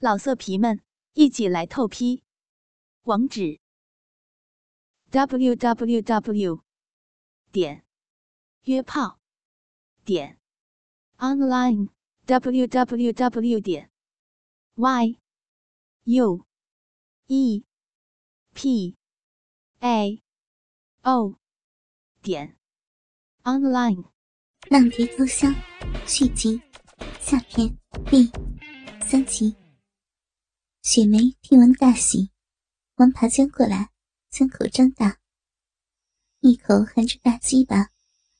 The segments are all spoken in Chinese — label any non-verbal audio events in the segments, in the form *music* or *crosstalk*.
老色皮们，一起来透批！网址：w w w 点约炮点 online w w w 点 y u e p a o 点 online。浪蝶幽香续集下篇第三集。雪梅听闻大喜，忙爬将过来，将口张大，一口含着大鸡巴，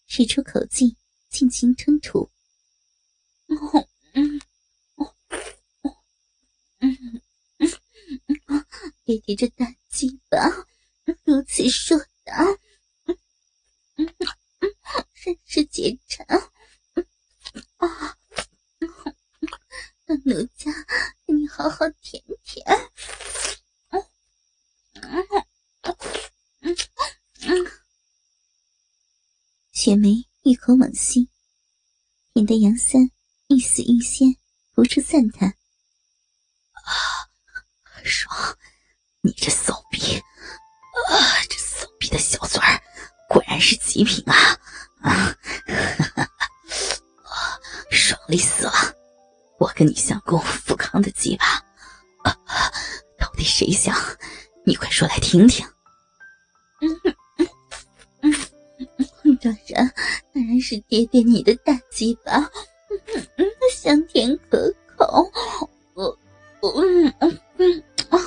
使出口技，尽情吞吐。爹爹这大鸡巴如此硕大，甚是解馋啊！让奴家你好好舔舔。雪梅一口猛吸，引得杨三欲死欲仙，不住赞叹：“啊，爽！你这骚逼，啊，这骚逼的小嘴儿，果然是极品啊！啊，爽利死了！”我跟你相公富康的鸡巴，到底谁想？你快说来听听。嗯，当然当然是爹爹你的大鸡巴，*laughs* 香甜可口，我我嗯嗯嗯啊，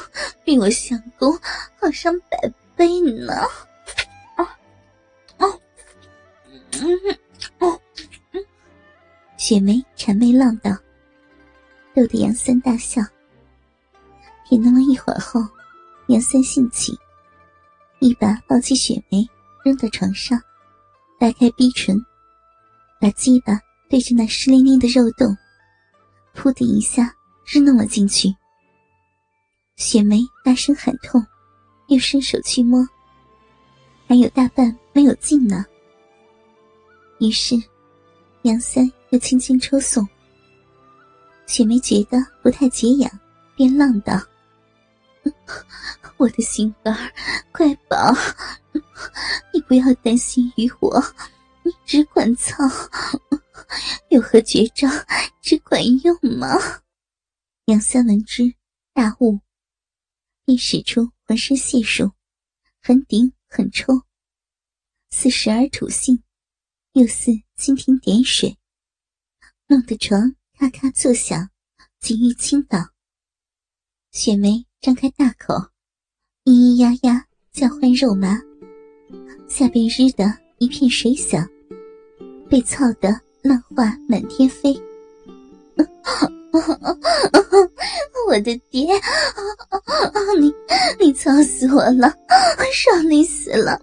比我相公好上百倍呢。啊啊，雪梅谄媚浪道。逗得杨三大笑。也弄了一会儿后，杨三兴起，一把抱起雪梅，扔到床上，掰开逼唇，把鸡巴对着那湿淋淋的肉洞，噗的一下日弄了进去。雪梅大声喊痛，又伸手去摸，还有大半没有进呢。于是，杨三又轻轻抽送。雪梅觉得不太解痒，便浪道：“我的心肝儿快饱，你不要担心于我，你只管操，*laughs* 有何绝招只管用吗？”杨三闻之大悟，便使出浑身解数，狠顶狠抽，似时而吐信，又似蜻蜓点水，弄得床。咔咔作响，几欲倾倒。雪梅张开大口，咿咿呀呀叫唤肉麻，下边日的一片水响，被操得浪花满天飞。*laughs* 我的爹，你你操死我了，爽利死了！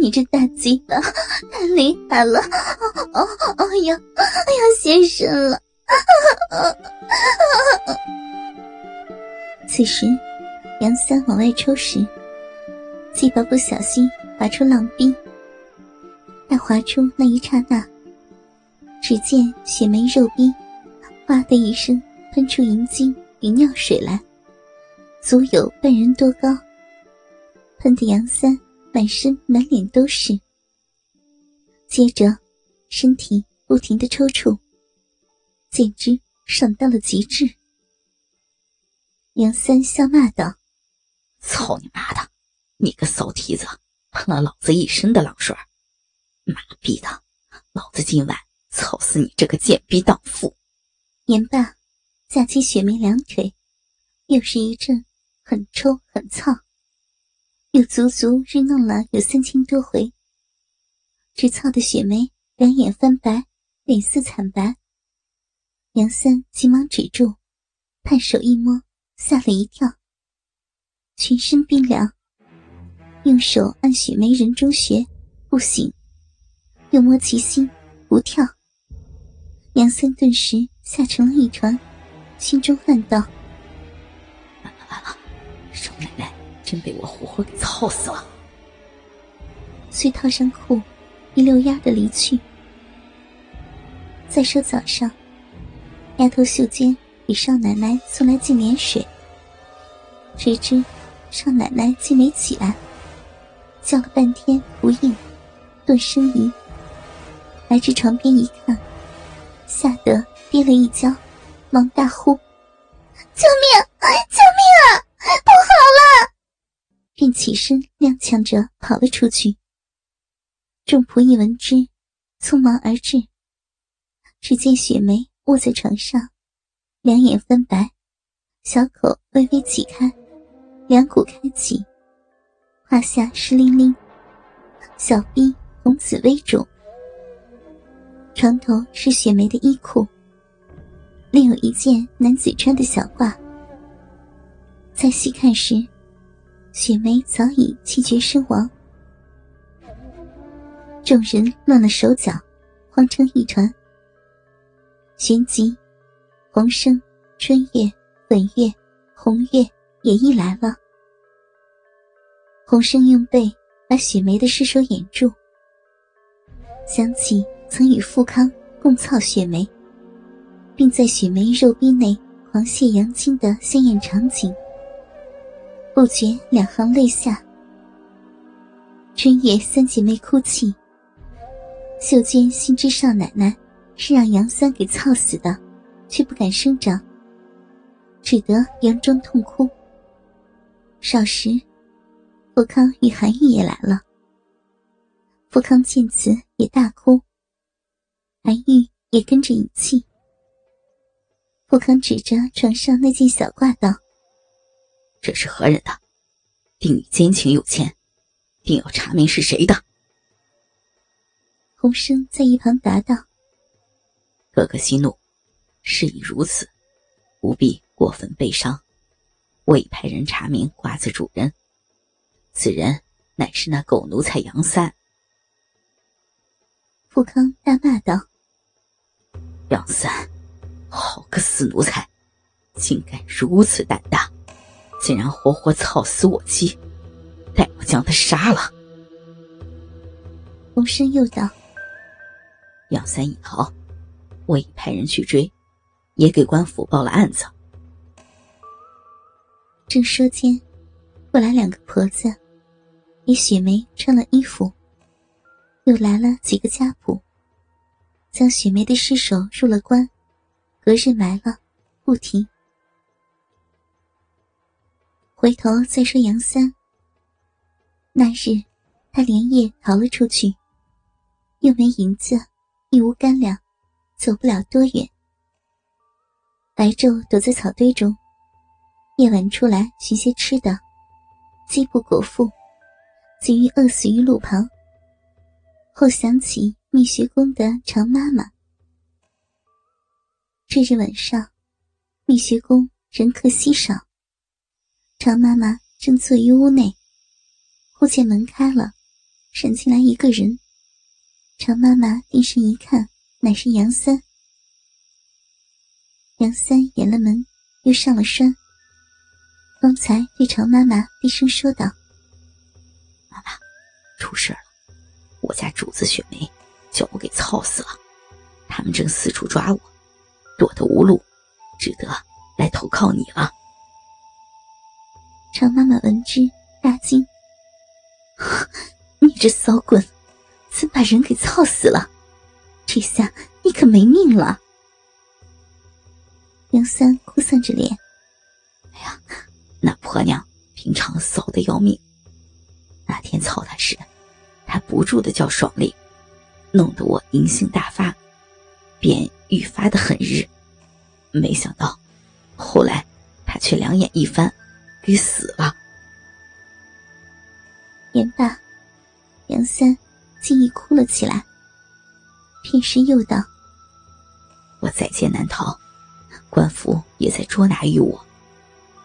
你这大鸡巴太厉害了，哎呀，要现身了！此时，杨三往外抽时，鸡巴不小心划出浪逼。待划出那一刹那，只见雪梅肉逼，哗的一声喷出银精与尿水来，足有半人多高，喷得杨三。满身满脸都是，接着身体不停的抽搐，简直爽到了极致。杨三笑骂道：“操你妈的，你个骚蹄子，喷了老子一身的浪水！妈逼的，老子今晚操死你这个贱逼荡妇！”言罢，架起雪梅两腿，又是一阵很抽很操。又足足日弄了有三千多回，直操的雪梅两眼翻白，脸色惨白。杨三急忙止住，探手一摸，吓了一跳，全身冰凉，用手按雪梅人中穴，不醒，又摸其心，不跳。杨三顿时吓成了一团，心中暗道：完了完了，少奶奶！真被我活活给操死了！遂套上裤，一溜烟的离去。再说早上，丫头秀娟给少奶奶送来净莲水，谁知少奶奶竟没起来，叫了半天不应，顿生疑，来至床边一看，吓得跌了一跤，忙大呼：“救命！救命啊！不好了！”便起身踉跄着跑了出去。众仆一闻之，匆忙而至。只见雪梅卧在床上，两眼翻白，小口微微挤开，两股开启，胯下湿淋淋，小臂红紫微肿。床头是雪梅的衣裤，另有一件男子穿的小褂。再细看时，雪梅早已气绝身亡。众人乱了手脚，慌成一团。旋即，红生、春月、粉月、红月也一来了。红生用背把雪梅的尸首掩住，想起曾与富康共操雪梅，并在雪梅肉壁内狂泻阳精的鲜艳场景，不觉两行泪下。春夜三姐妹哭泣。秀娟心知少奶奶是让杨三给操死的，却不敢声张，只得佯装痛哭。少时，富康与韩玉也来了。富康见此也大哭，韩玉也跟着引泣。富康指着床上那件小褂道：“这是何人的？定与奸情有牵，定要查明是谁的。”洪生在一旁答道：“哥哥息怒，事已如此，不必过分悲伤。我已派人查明褂子主人，此人乃是那狗奴才杨三。”富康大骂道：“杨三，好个死奴才，竟敢如此胆大，竟然活活操死我妻！待我将他杀了。”洪生又道。杨三已逃，我已派人去追，也给官府报了案子。正说间，过来两个婆子，给雪梅穿了衣服，又来了几个家仆，将雪梅的尸首入了棺，隔日埋了，不提。回头再说杨三，那日他连夜逃了出去，又没银子。一无干粮，走不了多远。白昼躲在草堆中，夜晚出来寻些吃的，饥不果腹，急于饿死于路旁。后想起蜜学宫的常妈妈。这日晚上，蜜学宫人客稀少，常妈妈正坐于屋内，忽见门开了，闪进来一个人。常妈妈定神一看，乃是杨三。杨三掩了门，又上了栓。方才对常妈妈低声说道：“妈妈，出事了！我家主子雪梅叫我给操死了，他们正四处抓我，躲得无路，只得来投靠你了。”常妈妈闻之大惊：“ *laughs* 你这骚棍！”怎把人给操死了？这下你可没命了！杨三哭丧着脸：“哎呀，那婆娘平常骚的要命，那天操她时，她不住的叫爽利，弄得我淫性大发，便愈发的狠日。没想到，后来她却两眼一翻，给死了。”言罢，杨三。竟已哭了起来。片时又道：“我在劫难逃，官府也在捉拿于我，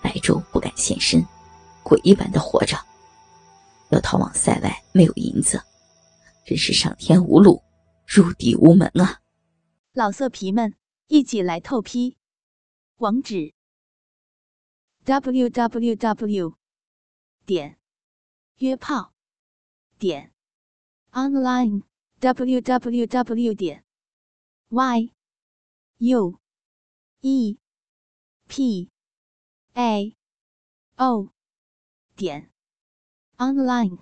白昼不敢现身，鬼一般的活着。要逃往塞外，没有银子，真是上天无路，入地无门啊！”老色皮们，一起来透批，网址：w w w. 点约炮点。online www 点 y u e p a o 点 online。